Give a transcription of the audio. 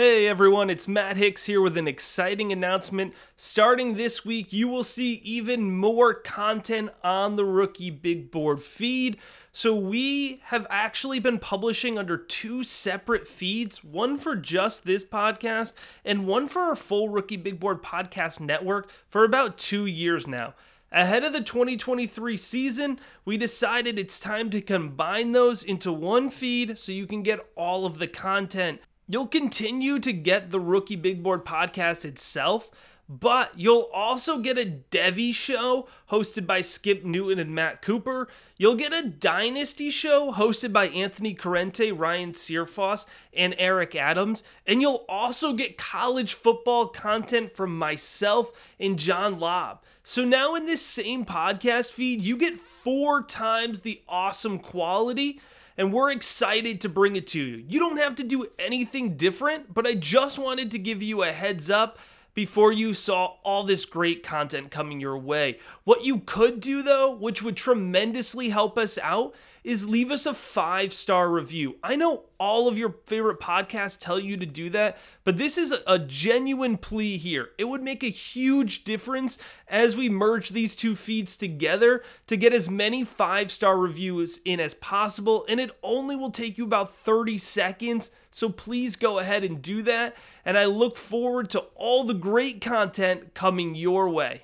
Hey everyone, it's Matt Hicks here with an exciting announcement. Starting this week, you will see even more content on the Rookie Big Board feed. So, we have actually been publishing under two separate feeds one for just this podcast and one for our full Rookie Big Board podcast network for about two years now. Ahead of the 2023 season, we decided it's time to combine those into one feed so you can get all of the content. You'll continue to get the Rookie Big Board podcast itself, but you'll also get a Devy show hosted by Skip Newton and Matt Cooper. You'll get a Dynasty show hosted by Anthony Corrente, Ryan Searfoss, and Eric Adams. And you'll also get college football content from myself and John Lobb. So now in this same podcast feed, you get four times the awesome quality and we're excited to bring it to you. You don't have to do anything different, but I just wanted to give you a heads up before you saw all this great content coming your way. What you could do though, which would tremendously help us out, is leave us a five star review. I know all of your favorite podcasts tell you to do that, but this is a genuine plea here. It would make a huge difference as we merge these two feeds together to get as many five star reviews in as possible, and it only will take you about 30 seconds. So please go ahead and do that. And I look forward to all the great content coming your way.